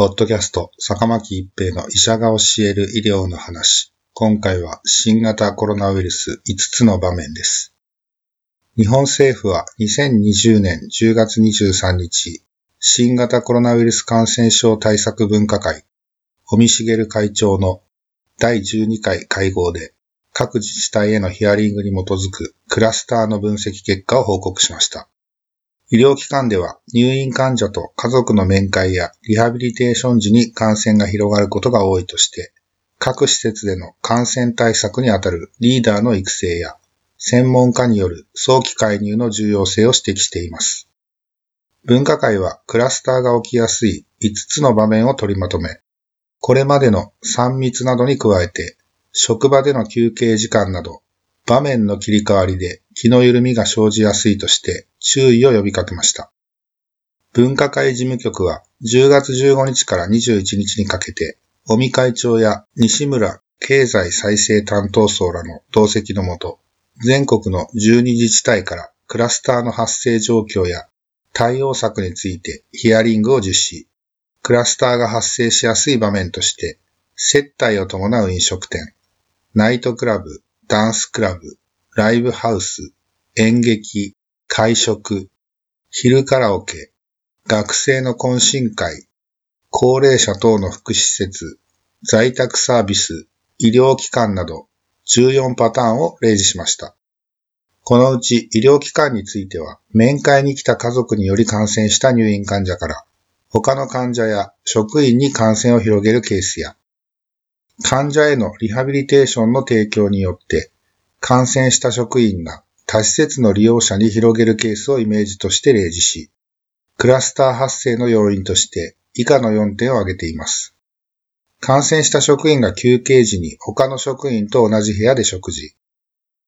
ポッドキャスト、坂巻一平の医者が教える医療の話。今回は新型コロナウイルス5つの場面です。日本政府は2020年10月23日、新型コロナウイルス感染症対策分科会、尾身茂会長の第12回会合で、各自治体へのヒアリングに基づくクラスターの分析結果を報告しました。医療機関では入院患者と家族の面会やリハビリテーション時に感染が広がることが多いとして、各施設での感染対策にあたるリーダーの育成や専門家による早期介入の重要性を指摘しています。分科会はクラスターが起きやすい5つの場面を取りまとめ、これまでの3密などに加えて、職場での休憩時間など場面の切り替わりで気の緩みが生じやすいとして注意を呼びかけました。分科会事務局は10月15日から21日にかけて、尾身会長や西村経済再生担当層らの同席のもと、全国の12自治体からクラスターの発生状況や対応策についてヒアリングを実施。クラスターが発生しやすい場面として、接待を伴う飲食店、ナイトクラブ、ダンスクラブ、ライブハウス、演劇、会食、昼カラオケ、学生の懇親会、高齢者等の福祉施設、在宅サービス、医療機関など14パターンを例示しました。このうち医療機関については、面会に来た家族により感染した入院患者から、他の患者や職員に感染を広げるケースや、患者へのリハビリテーションの提供によって、感染した職員が他施設の利用者に広げるケースをイメージとして例示し、クラスター発生の要因として以下の4点を挙げています。感染した職員が休憩時に他の職員と同じ部屋で食事。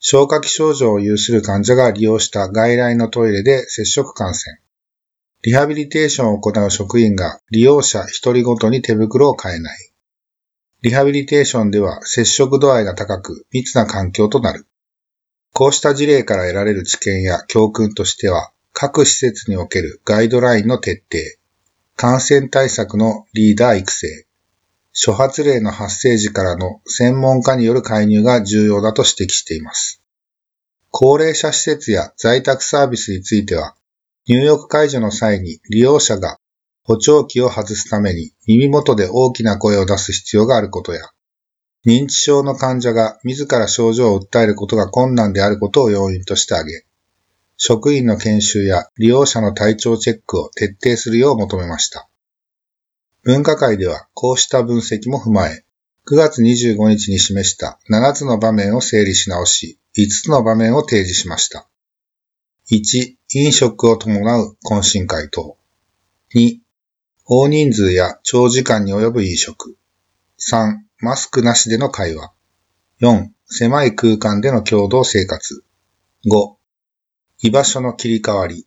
消化器症状を有する患者が利用した外来のトイレで接触感染。リハビリテーションを行う職員が利用者1人ごとに手袋を変えない。リハビリテーションでは接触度合いが高く密な環境となる。こうした事例から得られる知見や教訓としては、各施設におけるガイドラインの徹底、感染対策のリーダー育成、初発例の発生時からの専門家による介入が重要だと指摘しています。高齢者施設や在宅サービスについては、入浴解除の際に利用者が補聴器を外すために耳元で大きな声を出す必要があることや、認知症の患者が自ら症状を訴えることが困難であることを要因として挙げ、職員の研修や利用者の体調チェックを徹底するよう求めました。分科会ではこうした分析も踏まえ、9月25日に示した7つの場面を整理し直し、5つの場面を提示しました。1、飲食を伴う懇親会等。2、大人数や長時間に及ぶ飲食。3、マスクなしでの会話。4、狭い空間での共同生活。5、居場所の切り替わり。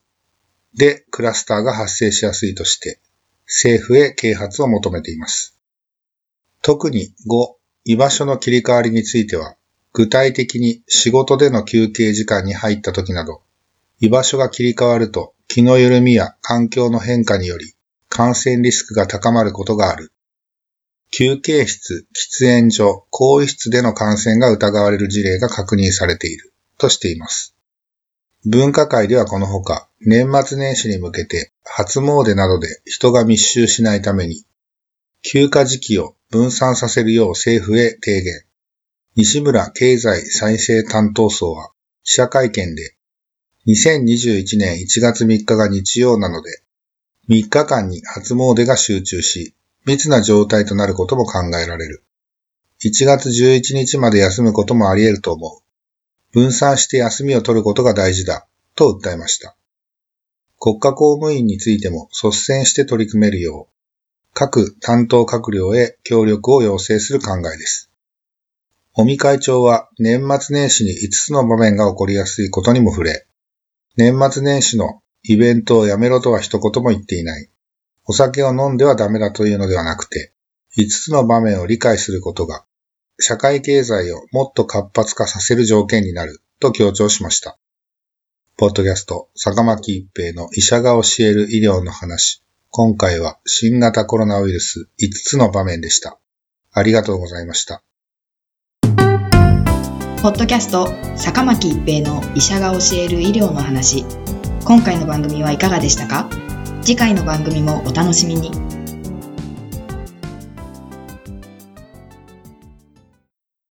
で、クラスターが発生しやすいとして、政府へ啓発を求めています。特に5、居場所の切り替わりについては、具体的に仕事での休憩時間に入った時など、居場所が切り替わると気の緩みや環境の変化により感染リスクが高まることがある。休憩室、喫煙所、更衣室での感染が疑われる事例が確認されているとしています。分科会ではこのほか、年末年始に向けて初詣などで人が密集しないために、休暇時期を分散させるよう政府へ提言。西村経済再生担当層は記者会見で、2021年1月3日が日曜なので、3日間に初詣が集中し、密な状態となることも考えられる。1月11日まで休むこともあり得ると思う。分散して休みを取ることが大事だ、と訴えました。国家公務員についても率先して取り組めるよう、各担当閣僚へ協力を要請する考えです。尾身会長は年末年始に5つの場面が起こりやすいことにも触れ、年末年始のイベントをやめろとは一言も言っていない。お酒を飲んではダメだというのではなくて、5つの場面を理解することが、社会経済をもっと活発化させる条件になると強調しました。ポッドキャスト、坂巻一平の医者が教える医療の話。今回は新型コロナウイルス5つの場面でした。ありがとうございました。ポッドキャスト、坂巻一平の医者が教える医療の話。今回の番組はいかがでしたか？次回の番組もお楽しみに。